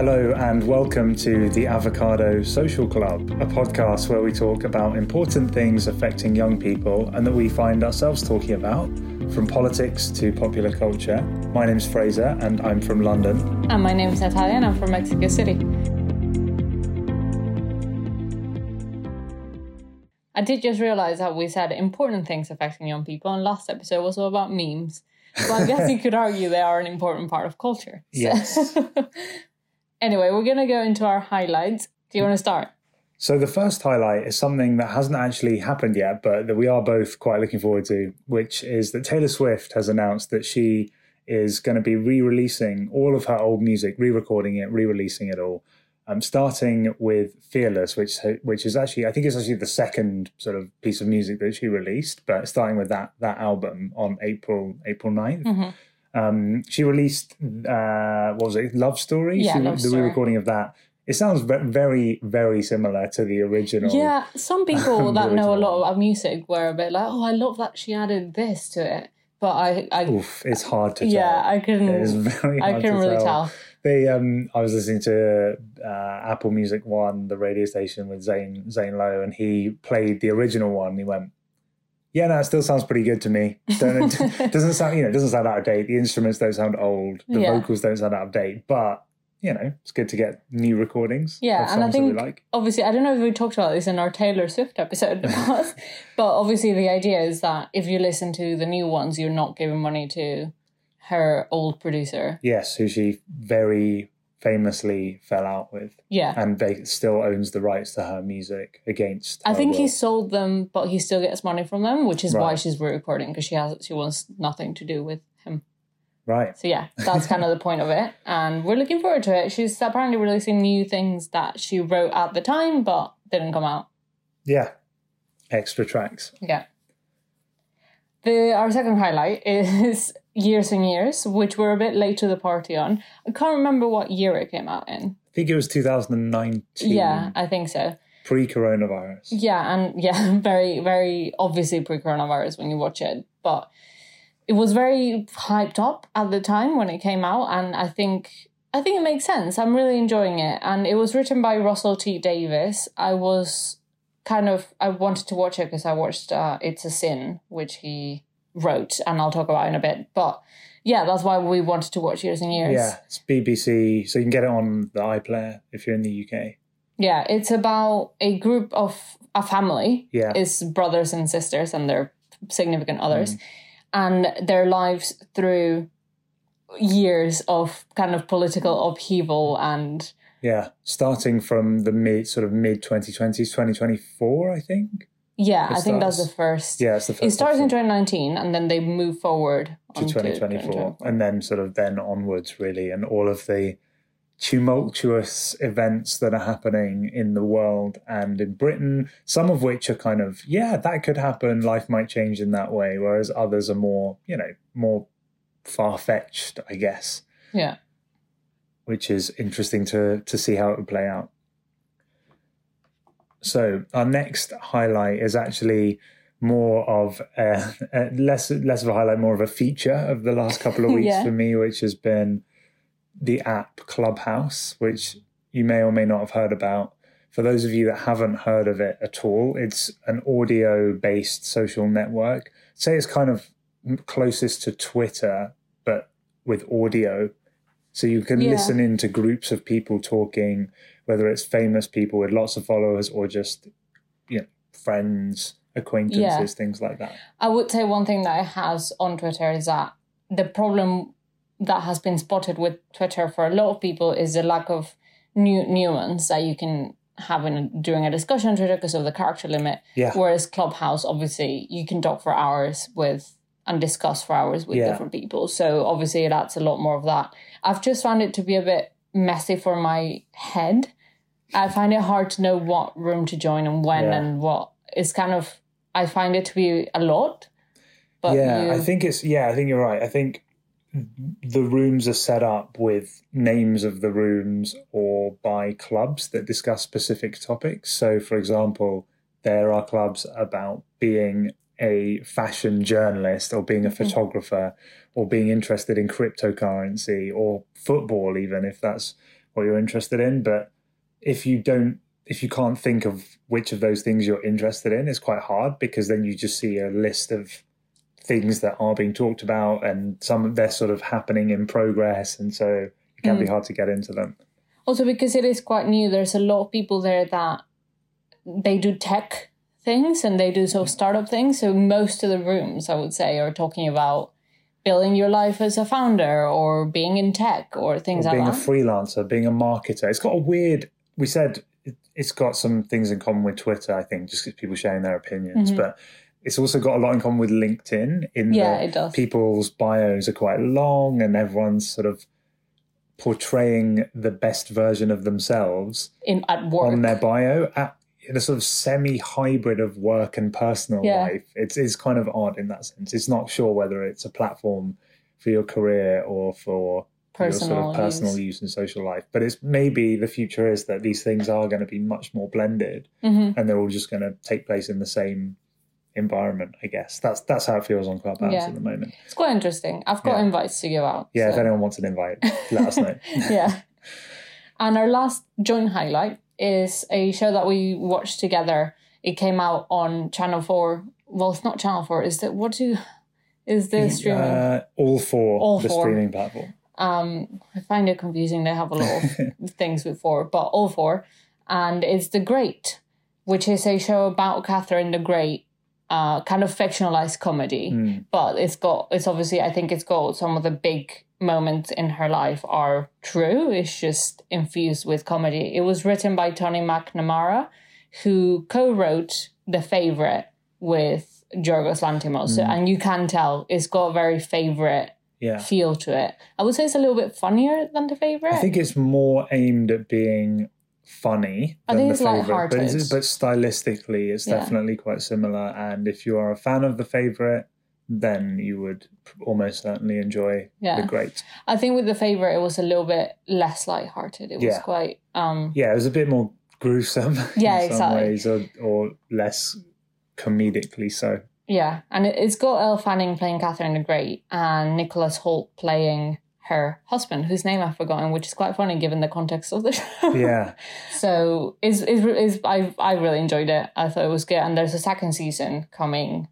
Hello, and welcome to the Avocado Social Club, a podcast where we talk about important things affecting young people and that we find ourselves talking about, from politics to popular culture. My name's Fraser, and I'm from London. And my name is Natalia, and I'm from Mexico City. I did just realize that we said important things affecting young people, and last episode was all about memes. So I guess you could argue they are an important part of culture. So- Yes. anyway, we're going to go into our highlights. Do you want to start? So, the first highlight is something that hasn't actually happened yet, but that we are both quite looking forward to, which is that Taylor Swift has announced that she is going to be re releasing all of her old music, re recording it, re releasing it all. Um, starting with Fearless, which which is actually I think it's actually the second sort of piece of music that she released, but starting with that that album on April April 9th. Mhm. Um, she released uh, what was it Love Story? Yeah, she, Love the Story. re-recording of that. It sounds very very similar to the original. Yeah, some people that know a lot about music were a bit like, "Oh, I love that she added this to it," but I, I Oof, it's hard to tell. yeah, tell. I couldn't, It is very hard I to really tell. tell. They, um, I was listening to uh, Apple Music One, the radio station with Zane Zane Lowe, and he played the original one. He went, "Yeah, no, it still sounds pretty good to me. Don't, doesn't sound, you know, it doesn't sound out of date. The instruments don't sound old. The Yeah. vocals don't sound out of date. But you know, it's good to get new recordings. Yeah, and I songs that we think like. obviously I don't know if we talked about this in our Taylor Swift episode, but but obviously the idea is that if you listen to the new ones, you're not giving money to her old producer. Yes, who she very famously fell out with, Yeah. and they still owns the rights to her music against. I think will. he sold them, but he still gets money from them, which is why she's re-recording because she has she wants nothing to do with him. right. So yeah, that's kind of the point of it, and we're looking forward to it. She's apparently releasing new things that she wrote at the time, but didn't come out. Yeah, extra tracks. Yeah. The our second highlight is Years and Years, which we're a bit late to the party on. I can't remember what year it came out in. I think it was 2019. Yeah, I think so. pre-coronavirus. Yeah, and yeah, very, very obviously pre coronavirus when you watch it. But it was very hyped up at the time when it came out, and I think I think it makes sense. I'm really enjoying it. And it was written by Russell T. Davies. I was kind of I wanted to watch it because I watched uh, It's a Sin, which he wrote, and I'll talk about in a bit. But yeah, that's why we wanted to watch Years and Years. Yeah, it's BBC, so you can get it on the iPlayer if you're in the UK. Yeah, it's about a group of a family. Yeah. It's brothers and sisters and their significant others, Mm. and their lives through years of kind of political upheaval and Yeah, starting from the mid sort of mid 2020s, 2024, I think. Yeah, I think that's the first. Yeah, it's the first It starts in 2019 and then they move forward to onto 2024, and then sort of then onwards, really, and all of the tumultuous events that are happening in the world and in Britain, some of which are kind of, yeah, that could happen, life might change in that way, whereas others are more, you know, more far fetched, I guess. Yeah. which is interesting to to see how it would play out. So our next highlight is actually more of a, a less less of a highlight, more of a feature of the last couple of weeks Yeah. for me, which has been the app Clubhouse, which you may or may not have heard about. For those of you that haven't heard of it at all, it's an audio based social network. Say it's kind of closest to Twitter, but with audio. So you can Yeah. listen into groups of people talking, whether it's famous people with lots of followers or just you know, friends, acquaintances, Yeah. things like that. I would say one thing that it has on Twitter is that the problem that has been spotted with Twitter for a lot of people is the lack of new nuance that you can have in during a discussion on Twitter because of the character limit. Yeah. Whereas Clubhouse, obviously, you can talk for hours with and discuss for hours with Yeah. different people. So obviously, it adds a lot more of that. I've just found it to be a bit messy for my head. I find it hard to know what room to join and when Yeah. and what. It's kind of I find it to be a lot. But yeah, you, I think it's yeah, I think you're right. I think the rooms are set up with names of the rooms or by clubs that discuss specific topics. So, for example, there are clubs about being a fashion journalist or being a Mhm. photographer or being interested in cryptocurrency or football, even if that's what you're interested in. But if you don't, if you can't think of which of those things you're interested in, it's quite hard because then you just see a list of things that are being talked about and some they're sort of happening in progress, and so it can be hard to get into them. Also, because it is quite new, there's a lot of people there that they do tech things and they do sort of startup things. So most of the rooms, I would say, are talking about building your life as a founder or being in tech or things being like that. Being a freelancer, being a marketer. It's got a weird. We said it, it's got some things in common with Twitter. I think just 'cause people sharing their opinions, but it's also got a lot in common with LinkedIn. In Mm-hmm. Yeah, that it does. People's bios are quite long, and everyone's sort of portraying the best version of themselves in at work. on their bio at, in a sort of semi-hybrid of work and personal Yeah. life. It's it's kind of odd in that sense. It's not sure whether it's a platform for your career or for your sort of personal use. use. in social life. But it's maybe the future is that these things are going to be much more blended, Mhm. and they're all just going to take place in the same environment. I guess that's that's how it feels on Clubhouse Yeah. at the moment. It's quite interesting. I've got Yeah. invites to give out. Yeah, if anyone wants an invite, let us know. yeah. And our last joint highlight is a show that we watched together. It came out on Channel Four. Well, it's not Channel Four. Is that what do is the streaming? Uh, all for All the four. streaming platform. um, I find it confusing. They have a lot of things with four, but all four, and it's The Great, which is a show about Catherine the Great, uh, kind of fictionalized comedy. Mm. But it's got it's obviously I think it's got some of the big moments in her life are true. It's just infused with comedy. It was written by Tony McNamara, who co-wrote The Favorite with Yorgos Lanthimos, So- and you can tell it's got a very favorite Yeah. feel to it. I would say it's a little bit funnier than the favorite. I think it's more aimed at being funny. I than think the it's favorite, but, it's- but stylistically, it's Yeah. definitely quite similar. And if you are a fan of the favorite, then you would almost certainly enjoy Yeah. the great. I think with the favorite, it was a little bit less lighthearted. It was Yeah. quite um Yeah, it was a bit more gruesome Yeah, in some exactly. ways, or, or less comedically so. yeah, and it, it's got Elle Fanning playing Catherine the Great and Nicholas Hoult playing her husband, whose name I've forgotten, which is quite funny given the context of the show. Yeah, so is is is I I really enjoyed it. I thought it was good, and there's a second season coming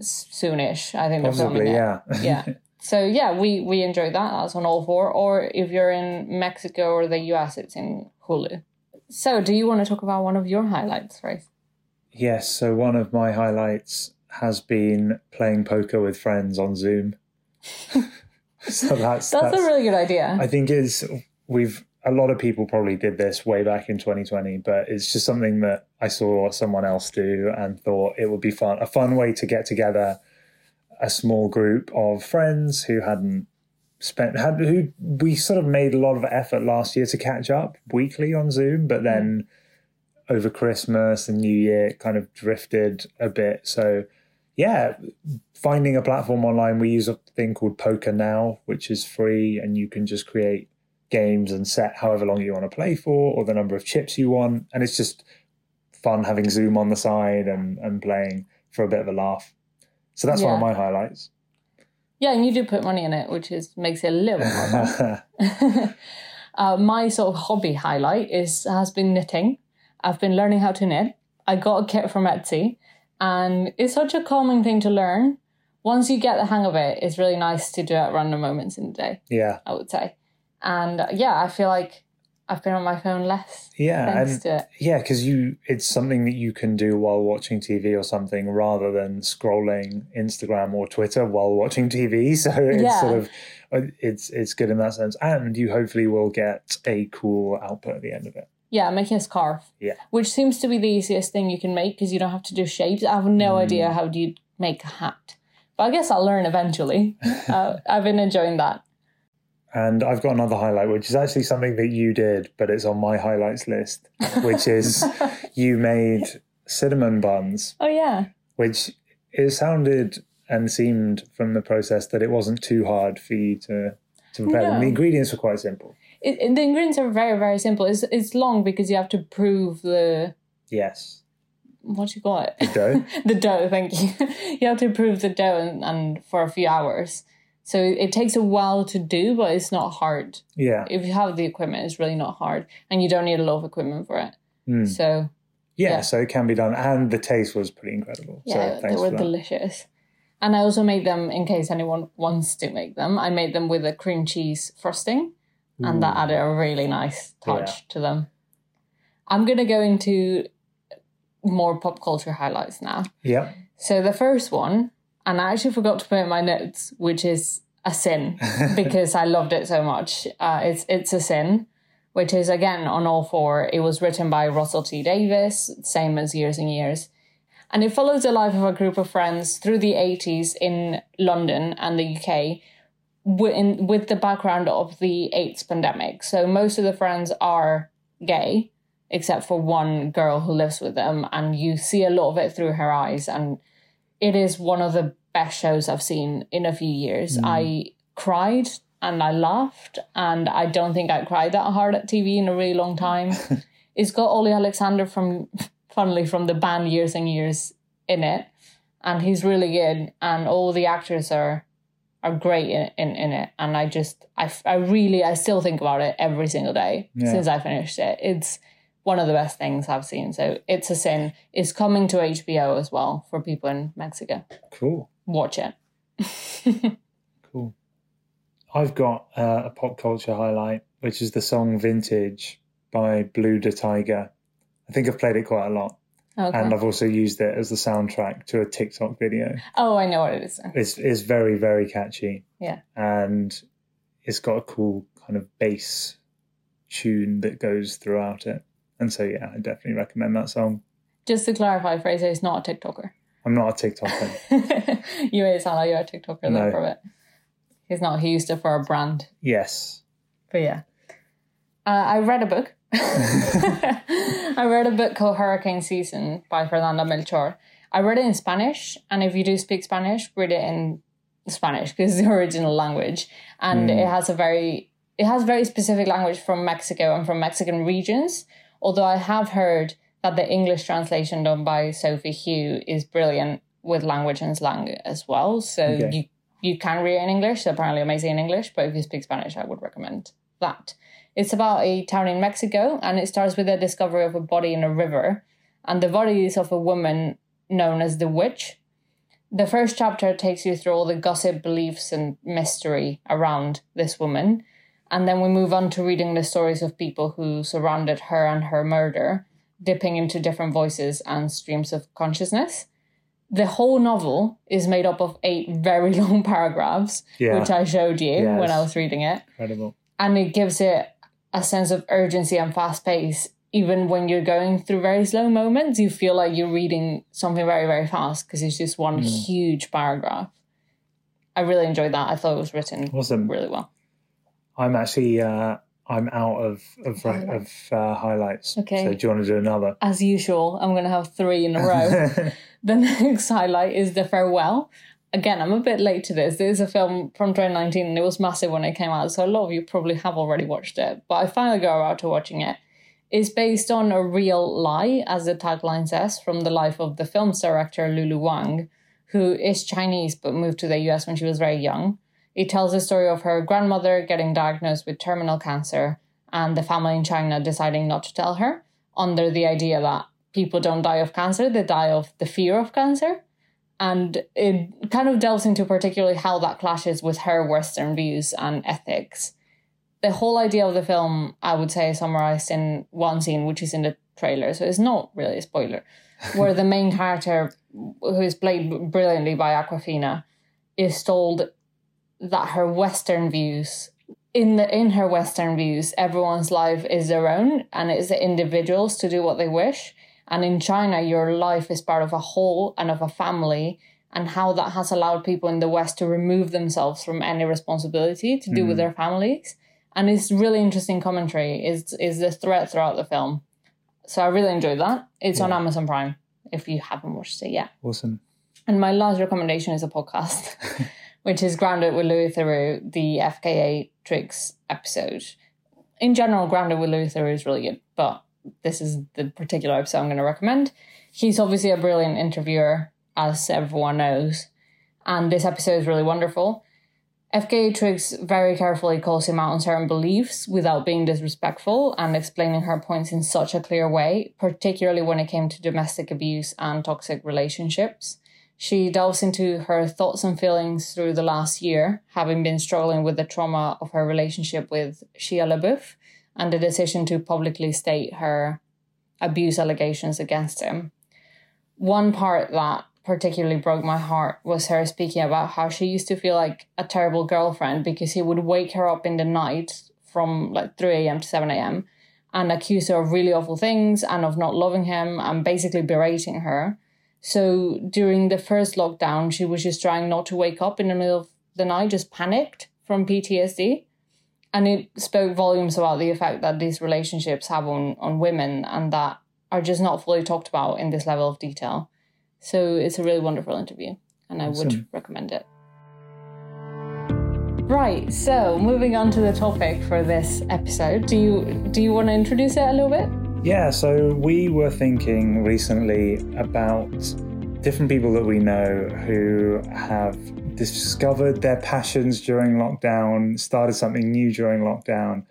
soonish. I think they're filming possibly. it. Yeah, yeah. So yeah, we we enjoyed that. That's on all four. Or if you're in Mexico or the US, it's in Hulu. So do you want to talk about one of your highlights, right? Yes, so one of my highlights has been playing poker with friends on Zoom. so that's That's, a really good idea. I think is we've a lot of people probably did this way back in 2020, but it's just something that I saw someone else do and thought it would be fun, a fun way to get together a small group of friends who hadn't spent had who we sort of made a lot of effort last year to catch up weekly on Zoom, but then mm-hmm. over Christmas and New Year it kind of drifted a bit. So yeah, finding a platform online, we use a thing called Poker Now, which is free, and you can just create games and set however long you want to play for, or the number of chips you want, and it's just fun having Zoom on the side and and playing for a bit of a laugh. So that's one of my highlights. yeah, and you do put money in it, which is makes it a little bit more uh, my sort of hobby highlight is has been knitting. I've been learning how to knit. I got a kit from Etsy, and it's such a calming thing to learn. Once you get the hang of it, it's really nice to do it at random moments in the day. yeah, I would say, and uh, yeah, I feel like I've been on my phone less yeah, and yeah, because you it's something that you can do while watching TV or something, rather than scrolling Instagram or Twitter while watching TV. So it's Yeah. sort of uh, it's it's good in that sense, and you hopefully will get a cool output at the end of it. Yeah, making a scarf. Yeah. Which seems to be the easiest thing you can make because you don't have to do shapes. I have no Mm. idea how do you make a hat. But I guess I'll learn eventually. uh, I've been enjoying that. And I've got another highlight, which is actually something that you did, but it's on my highlights list, which is you made cinnamon buns, Oh yeah. which it sounded and seemed from the process that it wasn't too hard for you to, to prepare them. No. The ingredients were quite simple. It, it- the ingredients are very, very simple. It's, it's long because you have to prove the. Yes. What you call it? Dough. the dough, thank you. you have to prove the dough and, and for a few hours. So it takes a while to do, but it's not hard. Yeah. If you have the equipment, it's really not hard, and you don't need a lot of equipment for it. Mm. So Yeah, Yeah. so it can be done. And the taste was pretty incredible. yeah, so they were for that. delicious. And I also made them in case anyone wants to make them. I made them with a cream cheese frosting, and that added a really nice touch Yeah. to them. I'm gonna go into more pop culture highlights now. Yeah. So the first one, and I actually forgot to put in my notes, which is a sin because I loved it so much. Uh, it's it's a sin, which is again on all four. It was written by Russell T Davies, same as Years and Years, and it follows the life of a group of friends through the eighties in London and the UK. in- With the background of the AIDS pandemic. So, most of the friends are gay, except for one girl who lives with them, and you see a lot of it through her eyes. And it is one of the best shows I've seen in a few years. Mm. I cried and I laughed, and I don't think I cried that hard at TV in a really long time. it's got Ollie Alexander from, funnily, from the band Years and Years in it, and he's really good, and all the actors are are great in, in, in it and i just I, I really i still think about it every single day Yeah. since i finished it it's one of the best things i've seen so it's a sin it's coming to hbo as well for people in mexico Cool. watch it Cool. I've got uh, a pop culture highlight, which is the song Vintage by Blu DeTiger. I think I've played it quite a lot. okay. And I've also used it as the soundtrack to a TikTok video. oh i know what it is It's, it's very, very catchy. Yeah. And it's got a cool kind of bass tune that goes throughout it. And so, yeah, I definitely recommend that song. just to clarify fraser is not a tiktoker I'm not a TikToker. you made it sound like you're a tiktoker No. there for a bit he's not he used it for a brand yes. But yeah, uh, I read a book. I read a book called Hurricane Season by Fernanda Melchor. I read it in Spanish, and if you do speak Spanish, read it in Spanish because it's the original language, and Mm. it has a very it has very specific language from Mexico and from Mexican regions. Although I have heard that the English translation done by Sophie Hugh is brilliant with language and slang as well. So Okay. you you can read it in English. It's apparently amazing in English, but if you speak Spanish, I would recommend that. It's about a town in Mexico, and it starts with the discovery of a body in a river, and the body is of a woman known as the witch. The first chapter takes you through all the gossip, beliefs, and mystery around this woman, and then we move on to reading the stories of people who surrounded her and her murder, dipping into different voices and streams of consciousness. The whole novel is made up of eight very long paragraphs, Yeah. which I showed you when I was reading it Incredible. and it gives it a sense of urgency and fast pace even when you're going through very slow moments you feel like you're reading something very very fast because it's just one mm. huge paragraph i really enjoyed that i thought it was written Awesome. really well I'm actually uh, I'm out of of, of Highlights. uh, highlights. Okay. So do you want to do another? as usual i'm going to have three in a row the next highlight is the farewell again i'm a bit late to this this is a film from 2019 and it was massive when it came out so a lot of you probably have already watched it but i finally got around to watching it It's based on a real lie, as the tagline says, from the life of the film's director Lulu Wang, who is Chinese but moved to the US when she was very young. It tells the story of her grandmother getting diagnosed with terminal cancer and the family in China deciding not to tell her, under the idea that people don't die of cancer, they die of the fear of cancer. And it kind of delves into particularly how that clashes with her Western views and ethics the whole idea of the film, I would say, is summarized in one scene, which is in the trailer. So it's not really a spoiler, where the main character, who is played brilliantly by Awkwafina, is told that her Western views, in the in her Western views, everyone's life is their own, and it's the individuals to do what they wish. And in China, your life is part of a whole and of a family, and how that has allowed people in the West to remove themselves from any responsibility to do with hmm. their families. And it's really interesting commentary is is the thread throughout the film. So i really enjoyed that. It's on amazon prime if you haven't watched it yet. Awesome. and my last recommendation is a podcast which is grounded with louis theroux the FKA Twigs episode. In general grounded with louis theroux is really good but this is the particular episode i'm going to recommend. He's obviously a brilliant interviewer as everyone knows and this episode is really wonderful. FKA Twigs very carefully calls him out on certain beliefs without being disrespectful and explaining her points in such a clear way, particularly when it came to domestic abuse and toxic relationships. She delves into her thoughts and feelings through the last year, having been struggling with the trauma of her relationship with Shia LaBeouf and the decision to publicly state her abuse allegations against him. One part that particularly broke my heart was her speaking about how she used to feel like a terrible girlfriend because he would wake her up in the night from like 3 a.m. to 7 a.m. and accuse her of really awful things and of not loving him and basically berating her. So during the first lockdown, she was just trying not to wake up in the middle of the night, just panicked from PTSD. And it spoke volumes about the effect that these relationships have on, on women and that are just not fully talked about in this level of detail. So it's a really wonderful interview, and I awesome. would recommend it. Right, so moving on to the topic for this episode, do you do you want to introduce it a little bit? Yeah, so we were thinking recently about different people that we know who have discovered their passions during lockdown, started something new during lockdown,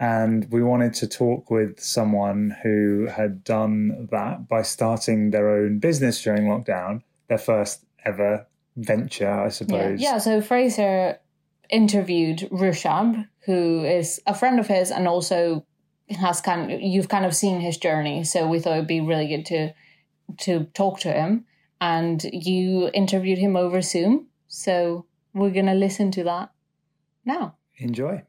and we wanted to talk with someone who had done that by starting their own business during lockdown, their first ever venture, I suppose. Yeah, yeah so Fraser interviewed Rushab, who is a friend of his and also has kind of, you've kind of seen his journey. So we thought it'd be really good to to talk to him. And you interviewed him over Zoom. So we're gonna listen to that now. Enjoy.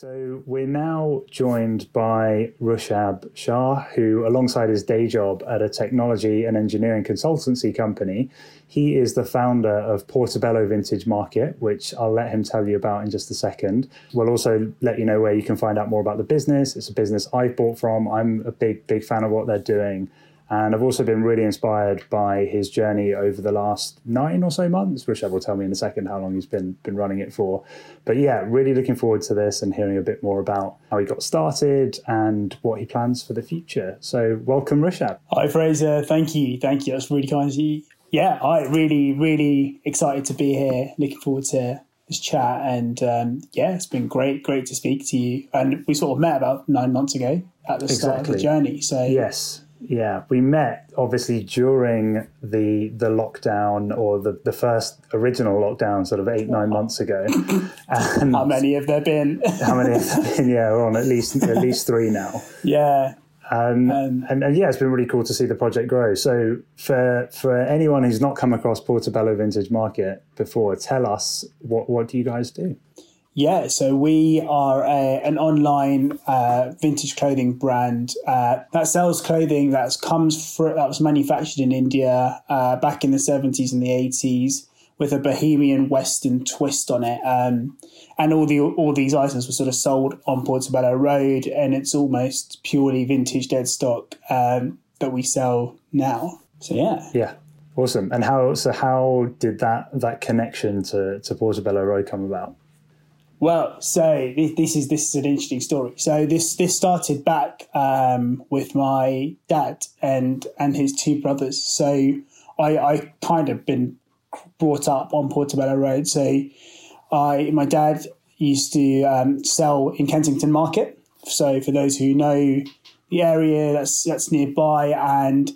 So we're now joined by Rushab Shah, who, alongside his day job at a technology and engineering consultancy company, he is the founder of Portobello Vintage Market, which I'll let him tell you about in just a second. We'll also let you know where you can find out more about the business. It's a business I bought from. I'm a big, big fan of what they're doing. And I've also been really inspired by his journey over the last nine or so months. Rushab will tell me in a second how long he's been been running it for. But yeah, really looking forward to this and hearing a bit more about how he got started and what he plans for the future. So welcome, Rushab. Hi, Fraser. Thank you. Thank you. That's really kind of you. Yeah, I really, really excited to be here. Looking forward to this chat. And um, yeah, it's been great, great to speak to you. And we sort of met about nine months ago at the exactly. start of the journey. So yes yeah, we met obviously during the the lockdown or the, the first original lockdown, sort of eight nine months ago. And how many have there been? how many have there been? Yeah, we're on at least at least three now. Yeah. Um, um, and, and yeah, it's been really cool to see the project grow. So for for anyone who's not come across Portobello Vintage Market before, tell us what what do you guys do? Yeah, so we are a, an online uh, vintage clothing brand uh, that sells clothing that comes for, that was manufactured in India uh, back in the seventies and the eighties with a Bohemian Western twist on it. Um, and all the all these items were sort of sold on Portobello Road, and it's almost purely vintage dead stock um, that we sell now. So yeah, yeah, awesome. And how so? How did that that connection to to Portobello Road come about? Well, so this, is this is an interesting story. So this this started back um, with my dad and and his two brothers. So I I kind of been brought up on Portobello Road. So I my dad used to um, sell in Kensington Market. So for those who know the area, that's that's nearby, and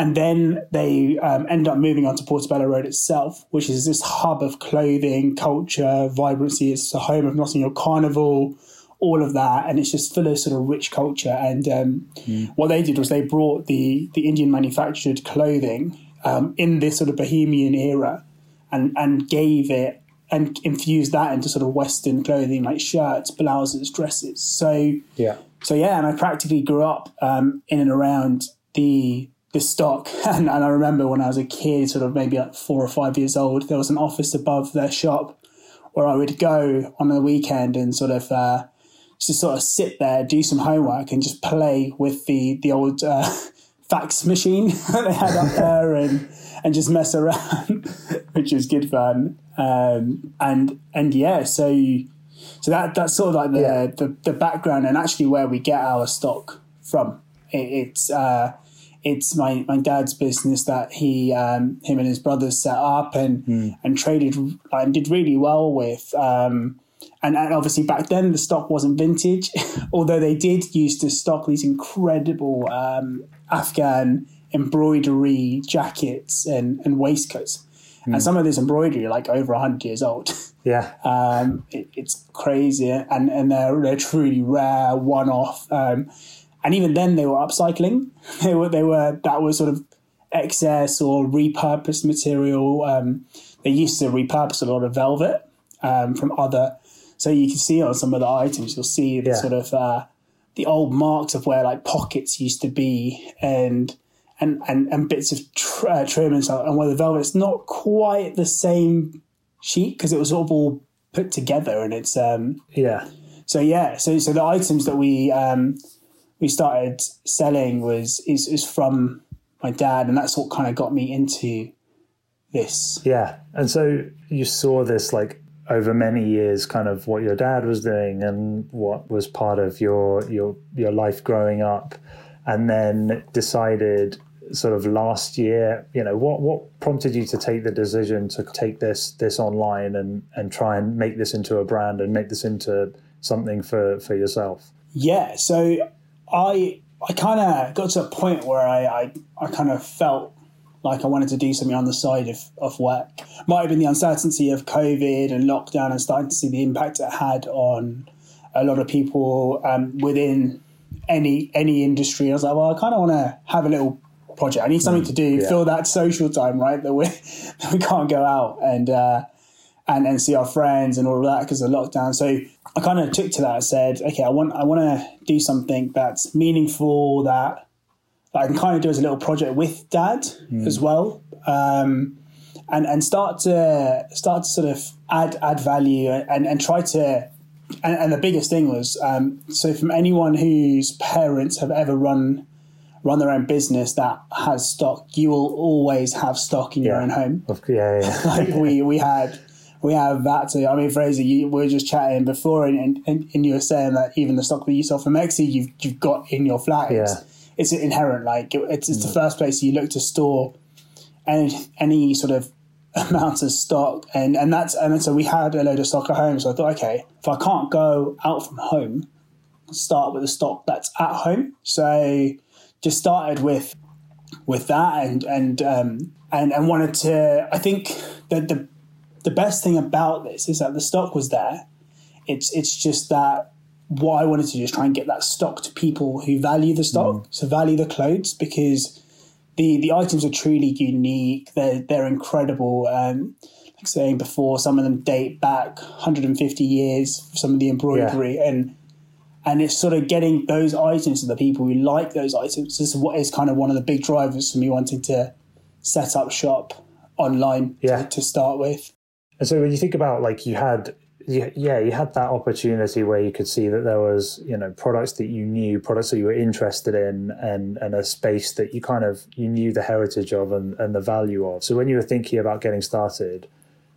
and then they um, end up moving on to Portobello Road itself, which is this hub of clothing, culture, vibrancy. It's the home of Notting Hill Carnival, all of that, and it's just full of sort of rich culture. And um, mm. what they did was they brought the the Indian manufactured clothing um, in this sort of bohemian era, and and gave it and infused that into sort of Western clothing like shirts, blouses, dresses. So yeah, so yeah, and I practically grew up um, in and around the the stock. And, and I remember when I was a kid, sort of maybe like four or five years old, there was an office above their shop where I would go on the weekend and sort of uh, just sort of sit there, do some homework, and just play with the the old uh, fax machine that they had up there, and and just mess around, which was good fun. Um, and and yeah, so so that that's sort of like the, yeah. the the background and actually where we get our stock from. It, it's uh, it's my, my dad's business that he um, him and his brothers set up and Hmm. and traded and did really well with. Um, and, and obviously back then the stock wasn't vintage, although they did used to stock these incredible um, Afghan embroidery jackets and, and waistcoats. Hmm. And some of this embroidery like over hundred years old. Yeah. Um, it, it's crazy, and and they're they're truly rare, one off. Um, and even then, they were upcycling. They were they were that was sort of excess or repurposed material. Um, they used to repurpose a lot of velvet um, from other. So you can see on some of the items, you'll see the Yeah. sort of uh, the old marks of where like pockets used to be, and and and, and bits of tr- uh, trim and stuff, and where the velvet's not quite the same sheet because it was sort of all put together, and it's um, Yeah. so yeah, so so the items that we um, we started selling was is, is from my dad, and that's what kind of got me into this. Yeah. And so you saw this like over many years kind of what your dad was doing and what was part of your your your life growing up and then decided sort of last year, you know, what what prompted you to take the decision to take this this online and and try and make this into a brand and make this into something for for yourself? Yeah, so I I kind of got to a point where I I, I kind of felt like I wanted to do something on the side of, of work. Might have been the uncertainty of COVID and lockdown and starting to see the impact it had on a lot of people um, within any any industry. I was like, well, I kind of want to have a little project. I need something to do, yeah. fill that social time, right? That we that we can't go out and uh, and and see our friends and all of that because of lockdown. So I kind of took to that and said, okay, I want I want to do something that's meaningful that that I can kind of do as a little project with dad as well. Um, and, and start to start to sort of add add value and, and try to and, and the biggest thing was um, so from anyone whose parents have ever run run their own business that has stock, you will always have stock in your own home. Of- Yeah, yeah. Like we we had we have that too. I mean, Fraser, you, we were just chatting before, and, and, and you were saying that even the stock that you saw from Etsy, you've you've got in your flat. It's, Yeah. it's inherent. Like it- it's, it's the first place you look to store any any sort of amounts of stock, and and that's and so we had a load of stock at home. So I thought, okay, if I can't go out from home, start with the stock that's at home. So just started with with that and and um, and and wanted to. I think that the the best thing about this is that the stock was there. It's it's just that what I wanted to do is try and get that stock to people who value the stock, so value the clothes because the the items are truly unique. They're they're incredible. Um, like saying before, some of them date back 150 years. Some of the embroidery and and it's sort of getting those items to the people who like those items. This is what is kind of one of the big drivers for me wanting to set up shop online Yeah. to, to start with. And so when you think about like you had yeah, you had that opportunity where you could see that there was, you know, products that you knew, products that you were interested in and and a space that you kind of you knew the heritage of and, and the value of. So when you were thinking about getting started,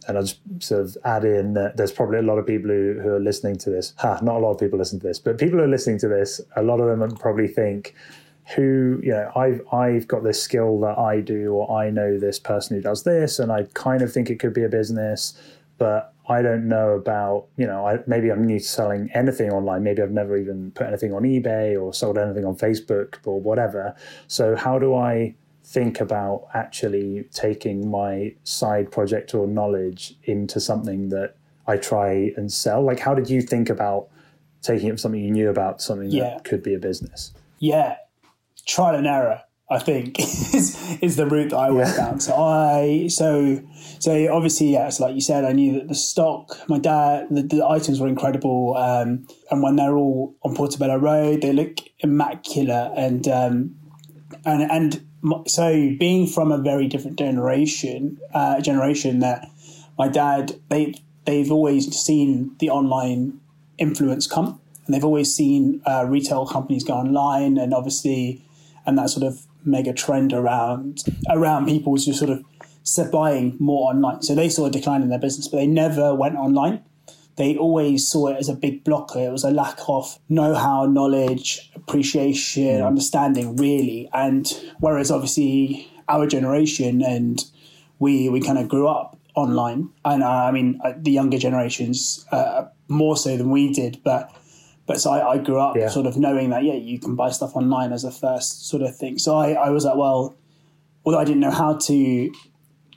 and I'll just sort of add in that there's probably a lot of people who, who are listening to this. Ha, not a lot of people listen to this, but people who are listening to this, a lot of them probably think, who you know I've I've got this skill that I do or I know this person who does this and I kind of think it could be a business but I don't know about you know I, maybe I'm new to selling anything online. Maybe I've never even put anything on eBay or sold anything on Facebook or whatever. So how do I think about actually taking my side project or knowledge into something that I try and sell? Like how did you think about taking it from something you knew about something Yeah. that could be a business? Yeah, trial and error. I think is is the route that I went Yeah. down. So I so so obviously yes, like you said, I knew that the stock, my dad, the, the items were incredible, um, and when they're all on Portobello Road, they look immaculate, and um, and and m- so being from a very different generation, uh, generation that my dad they they've always seen the online influence come, and they've always seen uh, retail companies go online, and obviously, and that sort of mega trend around around people just sort of buying more online. So they saw a decline in their business, but they never went online. they always saw it as a big blocker. It was a lack of know how, knowledge, appreciation, understanding, really. And whereas obviously our generation and we, we kind of grew up online, and uh, I mean, uh, the younger generations uh, more so than we did, but. But so I, I grew up Yeah. sort of knowing that, yeah, you can buy stuff online as a first sort of thing. So I, I was like, well, although I didn't know how to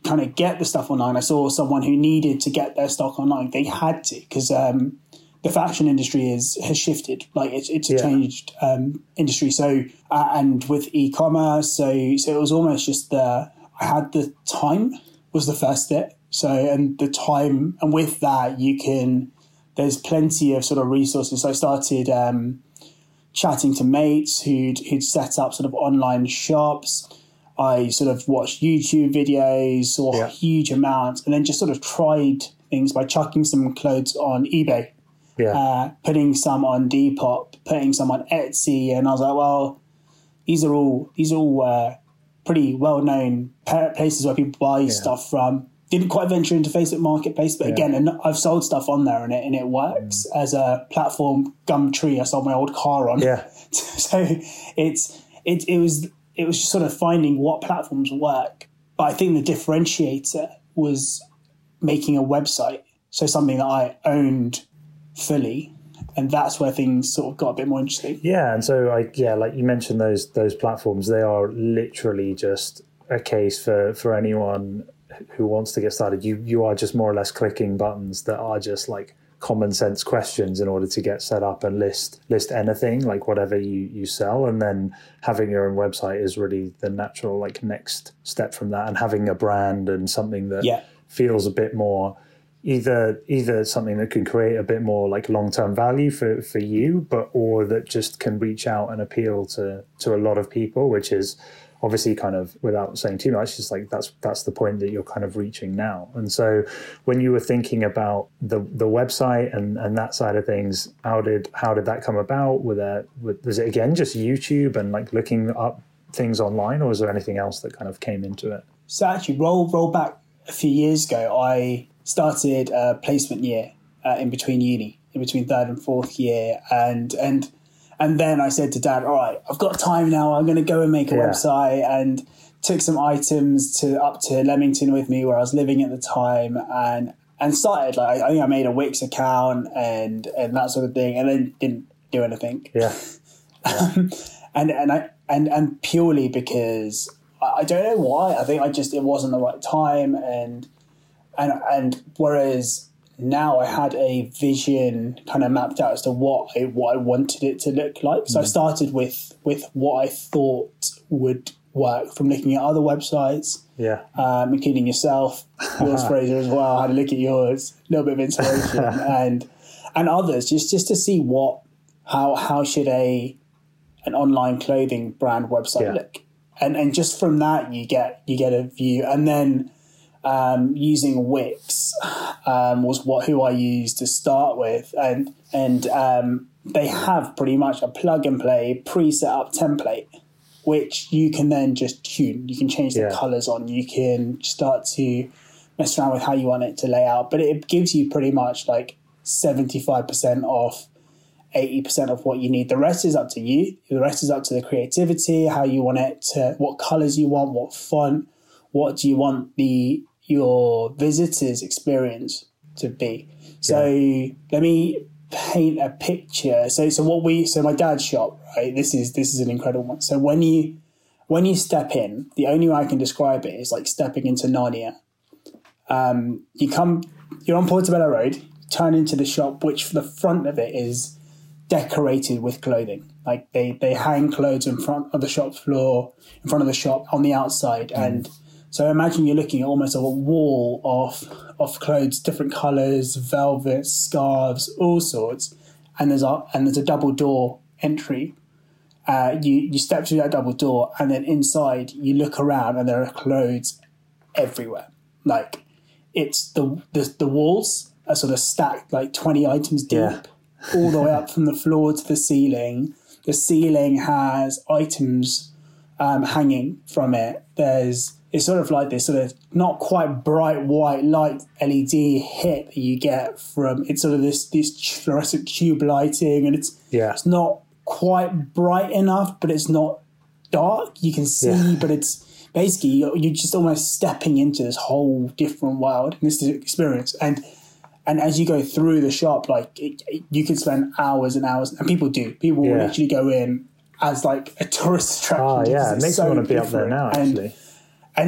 kind of get the stuff online, I saw someone who needed to get their stock online. They had to because um, the fashion industry is has shifted. Like it's it's a Yeah. changed um, industry. So uh, and with e-commerce, so so it was almost just the I had the time was the first step. So and the time and with that you can there's plenty of sort of resources. So I started. Um, chatting to mates who'd who'd set up sort of online shops. I sort of watched YouTube videos, saw Yeah. huge amounts, and then just sort of tried things by chucking some clothes on eBay, Yeah. uh, putting some on Depop, putting some on Etsy, and I was like, well, these are all these are all uh, pretty well known places where people buy stuff from. Didn't quite venture into Facebook Marketplace, but again, and I've sold stuff on there and it and it works mm. as a platform. Gumtree, I sold my old car on. Yeah. so it's it, it was it was just sort of finding what platforms work. But i think the differentiator was making a website so something that i owned fully and that's where things sort of got a bit more interesting. Yeah, and so I yeah, like you mentioned those those platforms, they are literally just a case for for anyone who wants to get started. You you are just more or less clicking buttons that are just like common sense questions in order to get set up and list list anything like whatever you you sell and then having your own website is really the natural like next step from that and having a brand and something that Yeah. feels a bit more either either something that can create a bit more like long term value for for you, but or that just can reach out and appeal to to a lot of people, which is obviously kind of without saying too much, just like that's that's the point that you're kind of reaching now. And so when you were thinking about the the website and and that side of things, how did how did that come about? Were there was it again just YouTube and like looking up things online, or was there anything else that kind of came into it? so actually roll roll back a few years ago i started a placement year uh, in between uni in between third and fourth year and and and then i said to dad all right i've got time now i'm going to go and make a Yeah. website and took some items to up to leamington with me where i was living at the time and and started like i think i made a wix account and and that sort of thing and then didn't do anything Yeah, um, and and I and and purely because I I don't know why. I think I just it wasn't the right time, and and and whereas now I had a vision kind of mapped out as to what I what I wanted it to look like. So I started with with what I thought would work from looking at other websites, yeah, um, including yourself, yours Fraser as well. I had a look at yours, a little bit of inspiration, and and others just just to see what how how should a an online clothing brand website Yeah. look, and and just from that you get you get a view, and then um, using Wix um, was what who I used to start with, and and um, they have pretty much a plug and play pre-set up template, which you can then just tune. You can change the Yeah. colors on. You can start to mess around with how you want it to lay out, but it gives you pretty much like seventy five percent off. 80% of what you need. The rest is up to you. The rest is up to the creativity, how you want it to, what colors you want, what font, what do you want the your visitors experience to be. So let me paint a picture. So so what we so my dad's shop, right? This is this is an incredible one. So when you when you step in, the only way I can describe it is like stepping into Narnia. Um, you come, you're on Portobello Road, turn into the shop, which the front of it is decorated with clothing. Like they, they hang clothes in front of the shop floor, in front of the shop on the outside. And so imagine you're looking at almost a wall of, of clothes, different colors, velvets, scarves, all sorts. And there's a, and there's a double door entry. Uh, you, you step through that double door and then inside you look around and there are clothes everywhere. Like it's the, the, the walls are sort of stacked like 20 items deep Yeah. all the way up from the floor to the ceiling. The ceiling has items um, hanging from it. There's it's sort of like this sort of not quite bright white light LED hit that you get from it's sort of this this fluorescent tube lighting, and it's Yeah. it's not quite bright enough, but it's not dark. You can see, Yeah. but it's basically you're, you're just almost stepping into this whole different world, and this is experience. And and as you go through the shop, like it, it- you could spend hours and hours, and people do. People will actually go in as like a tourist attraction. Oh yeah, it makes so me want to be up there now. Actually, and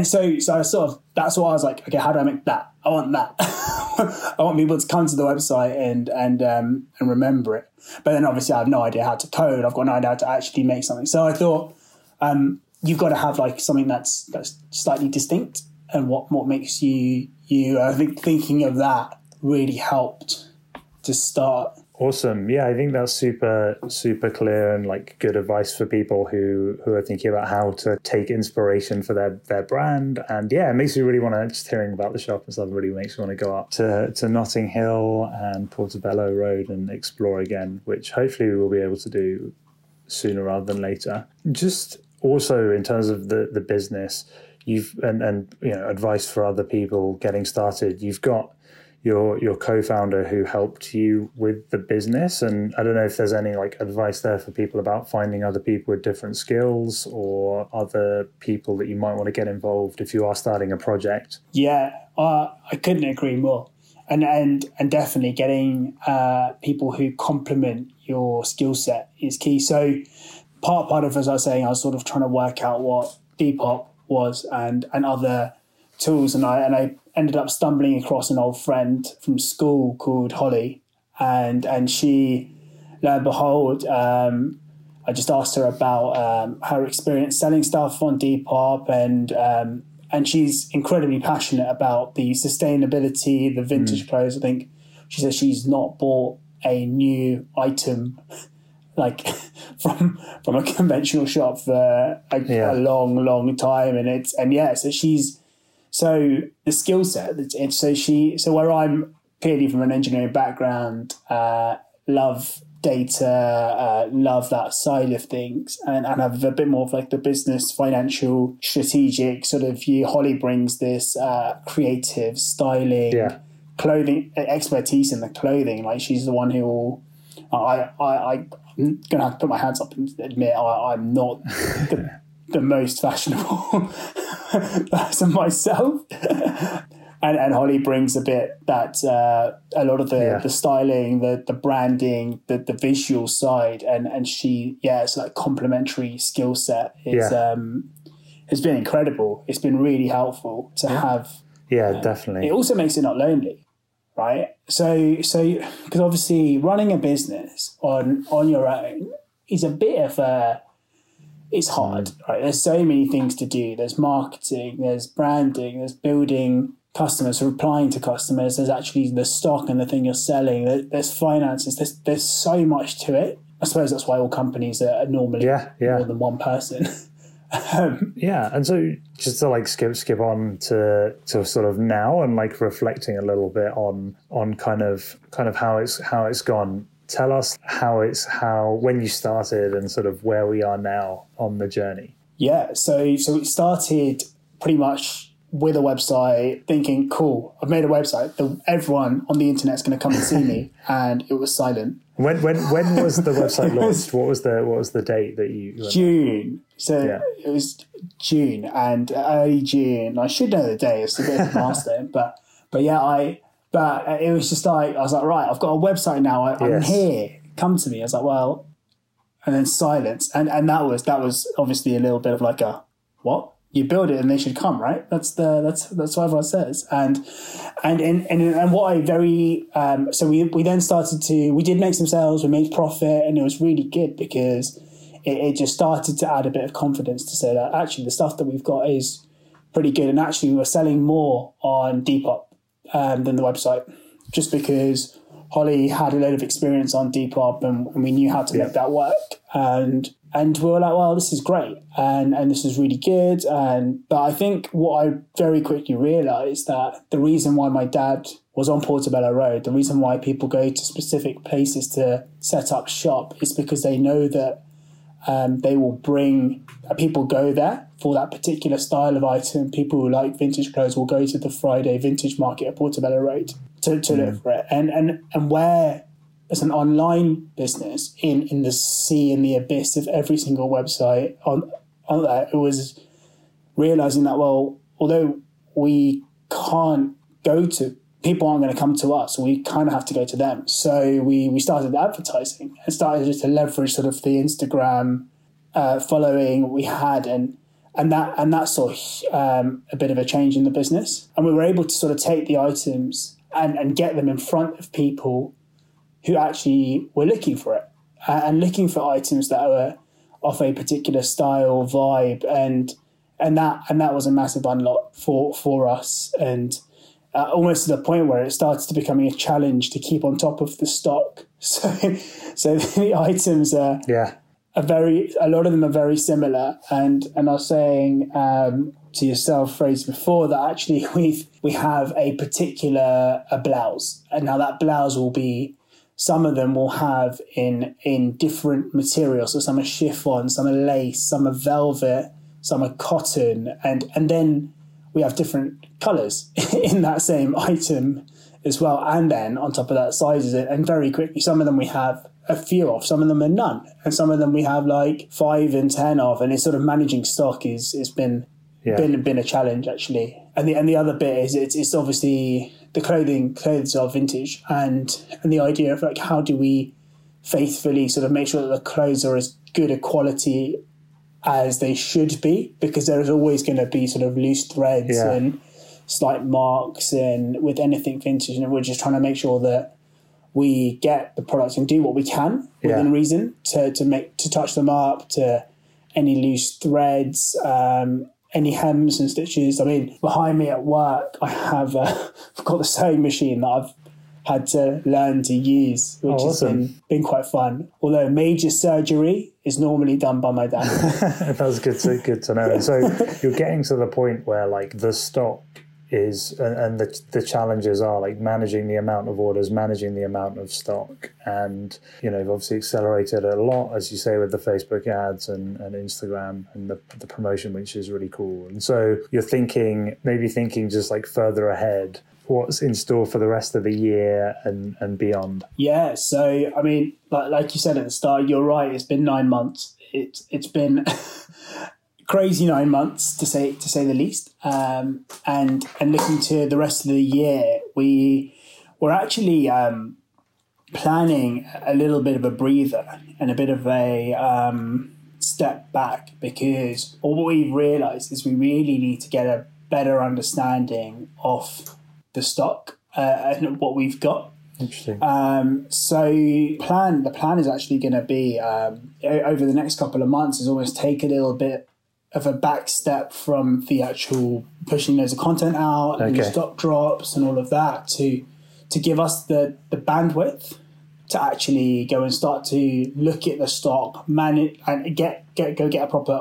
so, so I sort of that's what I was like. Okay, how do I make that? I want that. I want people to come to the website and and um, and remember it. But then obviously I have no idea how to code. I've got no idea how to actually make something. So I thought um, you've got to have like something that's that's slightly distinct. And what what makes you you? I think thinking of that really helped to start. Awesome. Yeah, I think that's super super clear and like good advice for people who who are thinking about how to take inspiration for their their brand. And yeah, it makes me really want to just hearing about the shop and stuff really makes me want to go up to to Notting Hill and Portobello Road and explore again, which hopefully we will be able to do sooner rather than later. Just also in terms of the the business, you've and and you know advice for other people getting started. You've got your your co-founder who helped you with the business, and I don't know if there's any like advice there for people about finding other people with different skills or other people that you might want to get involved if you are starting a project. Yeah, uh, I couldn't agree more. And and and definitely getting uh, people who complement your skill set is key. So part part of as I was saying, I was sort of trying to work out what Depop was and and other tools, and I and I ended up stumbling across an old friend from school called Holly, and and she, lo and behold, um, I just asked her about um, her experience selling stuff on Depop, and um, and she's incredibly passionate about the sustainability, the vintage clothes. I think she says she's not bought a new item like from from a conventional shop for a, Yeah. a long, long time, and it's and yeah, so she's so the skill set. So she so where I'm clearly from an engineering background, uh, love data, uh, love that side of things, and, and have a bit more of like the business, financial, strategic sort of view. Holly brings this uh, creative styling, Yeah. clothing expertise in the clothing. Like she's the one who will. I I I I'm gonna have to put my hands up and admit I, I'm not the, the most fashionable person myself. And, and Holly brings a bit that uh, a lot of the, Yeah. the styling, the the branding, the, the visual side, and and she yeah, it's like complementary skill set. It's Yeah. um, it's been incredible. It's been really helpful to have Yeah, definitely. it also makes it not lonely right so so because obviously running a business on on your own is a bit of a it's hmm. hard right? There's so many things to do. There's marketing there's branding there's building customers replying to customers. There's actually the stock and the thing you're selling. There's finances. There's there's so much to it. I suppose that's why all companies are normally Yeah, yeah. more than one person. Um, yeah, and so just to like skip skip on to to sort of now and like reflecting a little bit on on kind of kind of how it's how it's gone. Tell us how it's how when you started and sort of where we are now on the journey. Yeah, so so it started pretty much with a website, thinking, "Cool, I've made a website. The, everyone on the internet's going to come and see me," and it was silent. When when when was the website launched? What was the what was the date that you? June, so Yeah. it was June and early June. I should know the day. It's a bit of a milestone, but but yeah, I but it was just like I was like, right, I've got a website now. I, I'm Yes. here. Come to me. I was like, well, and then silence, and and that was that was obviously a little bit of like a what you build it and they should come, right? That's the that's that's what everyone says, and and and and, and what I very um, so we we then started to we did make some sales, we made profit, and it was really good because it, it just started to add a bit of confidence to say that actually the stuff that we've got is pretty good, and actually we were selling more on Depop um, than the website, just because Holly had a load of experience on Depop and, and we knew how to make that work. And and we were like, well, this is great, and and this is really good. And but I think what I very quickly realised that the reason why my dad was on Portobello Road, the reason why people go to specific places to set up shop is because they know that um, they will bring uh, people go there for that particular style of item. People who like vintage clothes will go to the Friday Vintage Market at Portobello Road to, to look for it. And and and where as an online business in in the sea and the abyss of every single website on on that, it was realizing that well, although we can't go to people aren't going to come to us. We kind of have to go to them. So we, we started advertising and started just to leverage sort of the Instagram uh, following we had and and that and that saw um, a bit of a change in the business. And we were able to sort of take the items and, and get them in front of people who actually were looking for it and looking for items that were of a particular style vibe and and that and that was a massive unlock for for us and uh, almost to the point where it starts to becoming a challenge to keep on top of the stock. So, so the items are yeah are very a lot of them are very similar. And and I was saying um, to yourself, Fraser, before that actually we we have a particular a blouse, and now that blouse will be some of them will have in in different materials. So some are chiffon, some are lace, some are velvet, some are cotton, and and then we have different colors in that same item as well. And then on top of that, sizes it. And very quickly, some of them we have a few of, some of them are none. And some of them we have like five and 10 of. And it's sort of managing stock is, it's been, yeah. been, been a challenge actually. And the, and the other bit is it's, it's obviously the clothing, clothes are vintage and, and the idea of like, how do we faithfully sort of make sure that the clothes are as good a quality as they should be because there is always going to be sort of loose threads yeah. and slight marks and with anything vintage and we're just trying to make sure that we get the products and do what we can within yeah. reason to, to make to touch them up to any loose threads um, any hems and stitches i mean behind me at work i have uh, i've got the sewing machine that i've had to learn to use, which oh, awesome. has been, been quite fun. Although major surgery is normally done by my dad. That's good to good to know. So you're getting to the point where like the stock is and the the challenges are like managing the amount of orders, managing the amount of stock, and you know obviously accelerated a lot, as you say, with the Facebook ads and, and Instagram and the the promotion, which is really cool. And so you're thinking maybe thinking just like further ahead what's in store for the rest of the year and, and beyond? Yeah, so I mean, like, like you said at the start, you're right. It's been nine months. It's it's been crazy nine months to say to say the least. Um, and and looking to the rest of the year, we we're actually um, planning a little bit of a breather and a bit of a um, step back because what we've realised is we really need to get a better understanding of the stock uh, and what we've got. Interesting. Um, so plan the plan is actually going to be um, over the next couple of months is almost take a little bit of a back step from the actual pushing loads of content out okay. and stock drops and all of that to to give us the the bandwidth to actually go and start to look at the stock, manage and get get go get a proper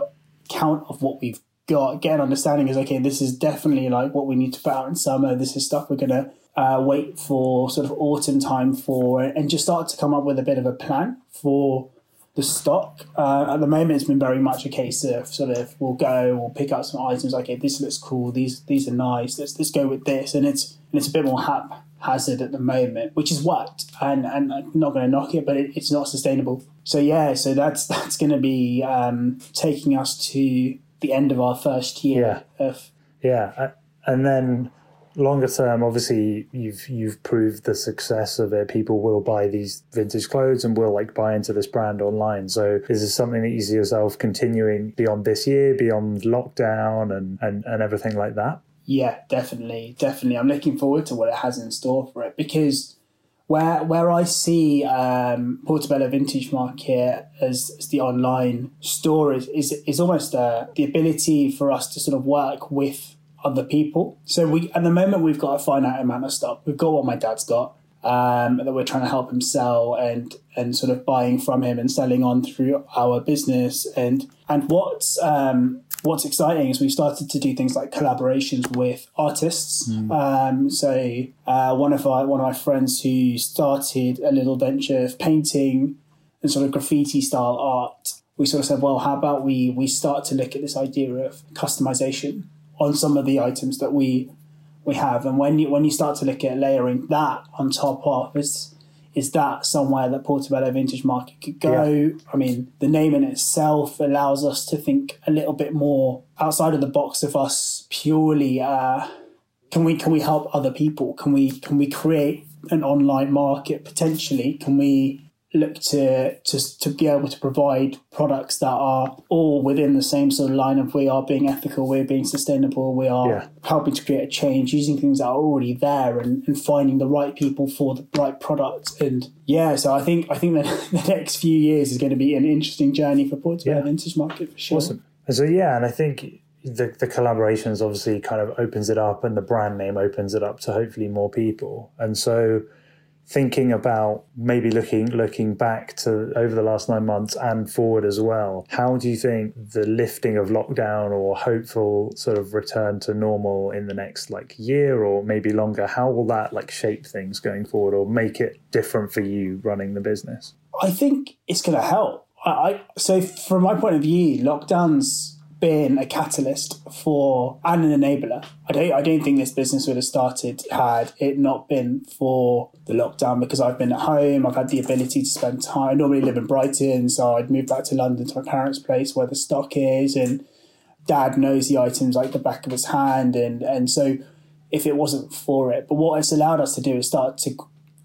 count of what we've got get an understanding is okay this is definitely like what we need to put out in summer this is stuff we're going to uh, wait for sort of autumn time for and just start to come up with a bit of a plan for the stock. Uh, at the moment it's been very much a case of sort of we'll go we'll pick up some items like okay this looks cool these these are nice let's let's go with this. And it's and it's a bit more haphazard at the moment which is what and and I'm not going to knock it but it, it's not sustainable. So yeah so that's that's going to be um, taking us to the end of our first year yeah. of yeah and then longer term obviously you've you've proved the success of it. People will buy these vintage clothes and will like buy into this brand online. So is this something that you see yourself continuing beyond this year beyond lockdown and and, and everything like that? Yeah definitely definitely. I'm looking forward to what it has in store for it because where where I see um, Portobello Vintage Market as, as the online store is is, is almost uh, the ability for us to sort of work with other people. So we at the moment we've got a finite amount of stock. We've got what my dad's got um, that we're trying to help him sell and and sort of buying from him and selling on through our business and and what's um, what's exciting is we've started to do things like collaborations with artists. Mm. Um, so uh, one of our one of my friends who started a little venture of painting and sort of graffiti style art we sort of said, well, how about we we start to look at this idea of customization on some of the items that we we have, and when you when you start to look at layering that on top of is is that somewhere that Portobello Vintage Market could go? Yeah. I mean, the name in itself allows us to think a little bit more outside of the box of us purely. Uh, can we can we help other people? Can we can we create an online market potentially? Can we look to, to to be able to provide products that are all within the same sort of line of we are being ethical, we're being sustainable, we are yeah. helping to create a change using things that are already there and, and finding the right people for the right product. And yeah, so I think I think that the next few years is going to be an interesting journey for Portobello yeah. vintage market for sure. Awesome. So yeah, and I think the, the collaborations obviously kind of opens it up and the brand name opens it up to hopefully more people. And so thinking about maybe looking looking back to over the last nine months and forward as well. How do you think the lifting of lockdown or hopeful sort of return to normal in the next like year or maybe longer how will that like shape things going forward or make it different for you running the business? I think it's going to help. I, I so from my point of view lockdowns been a catalyst for and an enabler. I don't I don't think this business would have started had it not been for the lockdown because I've been at home, I've had the ability to spend time. I normally live in Brighton, so I'd move back to London to my parents' place where the stock is and dad knows the items like the back of his hand and and so if it wasn't for it. But what it's allowed us to do is start to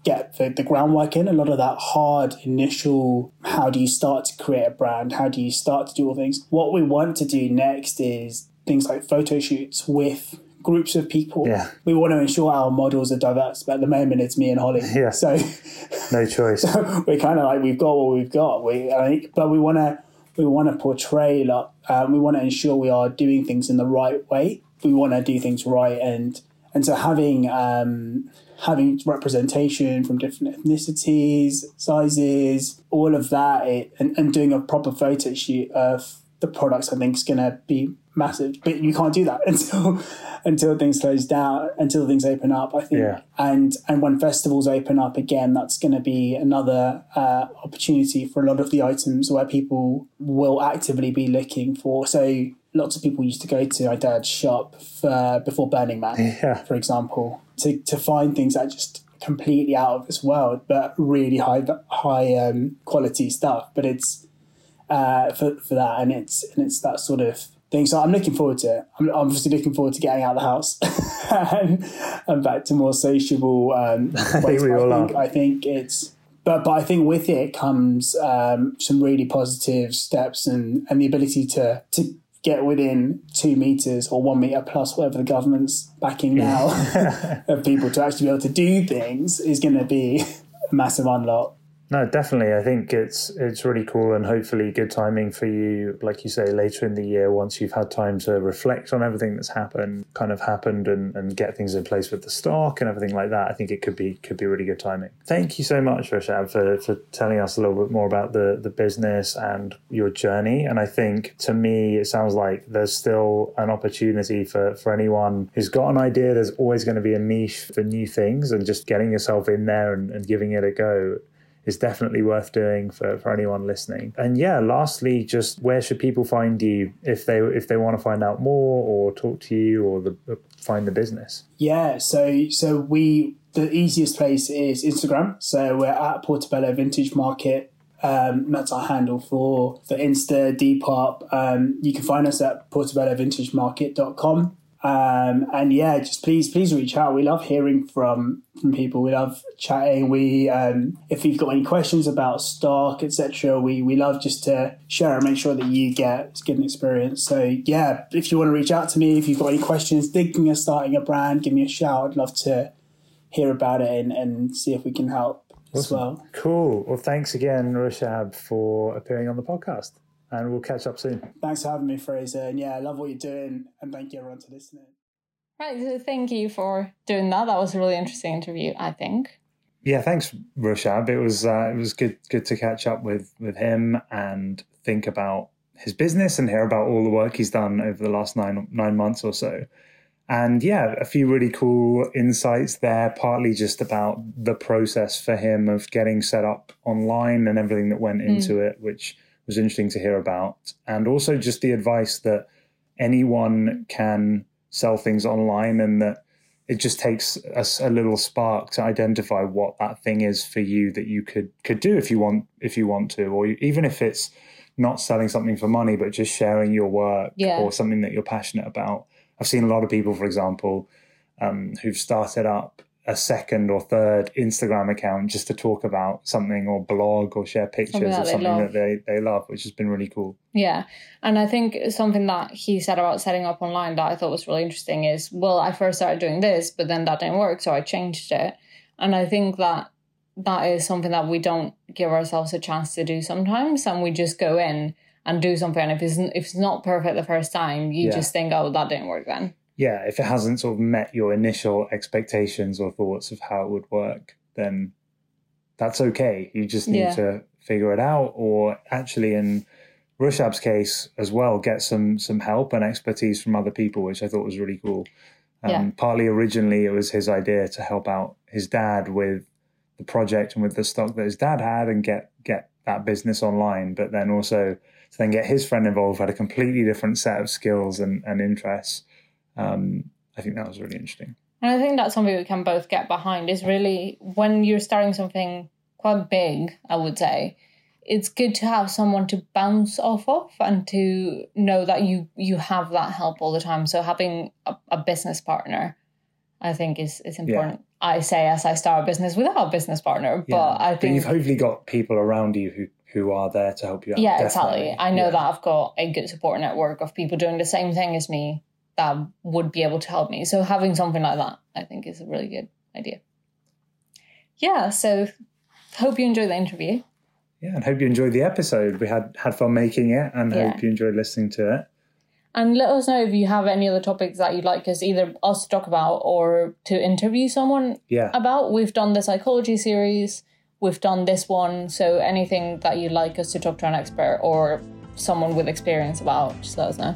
get the, the groundwork in, a lot of that hard initial how do you start to create a brand? How do you start to do all things? What we want to do next is things like photo shoots with groups of people. Yeah. We want to ensure our models are diverse, but at the moment it's me and Holly. Yeah. So no choice. so we're kind of like we've got what we've got. We I think, but we want to we want to portray like um, we want to ensure we are doing things in the right way. We want to do things right and and so having um, having representation from different ethnicities, sizes, all of that, it, and, and doing a proper photo shoot of the products, I think is going to be massive. But you can't do that until until things close down, until things open up. I think, yeah. and and when festivals open up again, that's going to be another uh, opportunity for a lot of the items where people will actively be looking for. So lots of people used to go to my dad's shop for, before Burning Man, yeah. for example, to, to find things that just completely out of this world, but really high high um, quality stuff. But it's uh, for for that, and it's and it's that sort of thing. So I'm looking forward to it. I'm obviously looking forward to getting out of the house and, and back to more sociable. Um, I think we all I think, are. I think it's. But, but I think with it comes um, some really positive steps and, and the ability to, to get within two meters or one meter plus whatever the government's backing now of people to actually be able to do things is going to be a massive unlock. No, definitely. I think it's it's really cool and hopefully good timing for you, like you say, later in the year once you've had time to reflect on everything that's happened, kind of happened, and, and get things in place with the stock and everything like that. I think it could be could be really good timing. Thank you so much, Rushab, for, for telling us a little bit more about the the business and your journey. And I think to me, it sounds like there's still an opportunity for for anyone who's got an idea. There's always going to be a niche for new things, and just getting yourself in there and, and giving it a go is definitely worth doing for, for anyone listening. And yeah, lastly, just where should people find you if they if they want to find out more or talk to you or the, find the business? Yeah, so so we the easiest place is Instagram. So we're at Portobello Vintage Market. Um, that's our handle for the Insta Depop. Um, you can find us at portobellovintagemarket.com. Um, and yeah, just please, please reach out. We love hearing from from people. We love chatting. We, um, if you've got any questions about stock, etc., we we love just to share and make sure that you get get an experience. So yeah, if you want to reach out to me, if you've got any questions, thinking of starting a brand, give me a shout. I'd love to hear about it and, and see if we can help awesome. as well. Cool. Well, thanks again, Rushab, for appearing on the podcast and we'll catch up soon. Thanks for having me, Fraser. And yeah, I love what you're doing. And thank you, everyone, for listening. Right. So thank you for doing that. That was a really interesting interview, I think. Yeah, thanks, Rushab. It was uh, it was good good to catch up with with him and think about his business and hear about all the work he's done over the last nine nine months or so. And yeah, a few really cool insights there, partly just about the process for him of getting set up online and everything that went into mm. it, which was interesting to hear about. And also just the advice that anyone can sell things online and that it just takes a, a, little spark to identify what that thing is for you that you could could do if you want if you want to or even if it's not selling something for money but just sharing your work Yeah. or something that you're passionate about i've seen a lot of people for example um, who've started up a second or third instagram account just to talk about something or blog or share pictures that of something love. that they, they love which has been really cool Yeah. And I think something that he said about setting up online that I thought was really interesting is, well, I first started doing this, but then that didn't work, so I changed it. And I think that that is something that we don't give ourselves a chance to do sometimes, and we just go in and do something. And if it's if it's not perfect the first time, you Yeah. just think, oh, that didn't work then. Yeah, if it hasn't sort of met your initial expectations or thoughts of how it would work, then that's okay. You just need Yeah. to figure it out, or actually, in Rushab's case as well, get some some help and expertise from other people, which I thought was really cool. Um, Yeah. Partly, originally, it was his idea to help out his dad with the project and with the stock that his dad had, and get get that business online. But then also to then get his friend involved, who had a completely different set of skills and, and interests. Um, I think that was really interesting. And I think that's something we can both get behind is really when you're starting something quite big, I would say, it's good to have someone to bounce off of and to know that you you have that help all the time. So having a, a business partner, I think is is important. I say as I start a business without a business partner, but I but think you've hopefully got people around you who who are there to help you out. yeah, definitely. exactly. I know Yeah. that I've got a good support network of people doing the same thing as me that would be able to help me. So having something like that, I think, is a really good idea. Yeah. So hope you enjoy the interview. Yeah, and hope you enjoyed the episode. We had had fun making it, and Yeah. hope you enjoyed listening to it. And let us know if you have any other topics that you'd like us either us to talk about or to interview someone Yeah, about. We've done the psychology series, we've done this one. So anything that you'd like us to talk to an expert or someone with experience about, just let us know.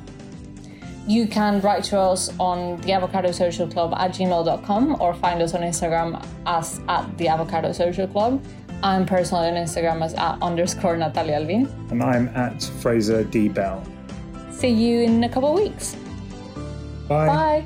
You can write to us on the Avocado Social Club at gmail.com or find us on Instagram as at the Avocado Social Club. I'm personally on Instagram as at underscore Natalia Alvin. and I'm at Fraser D Bell. See you in a couple of weeks. Bye. Bye.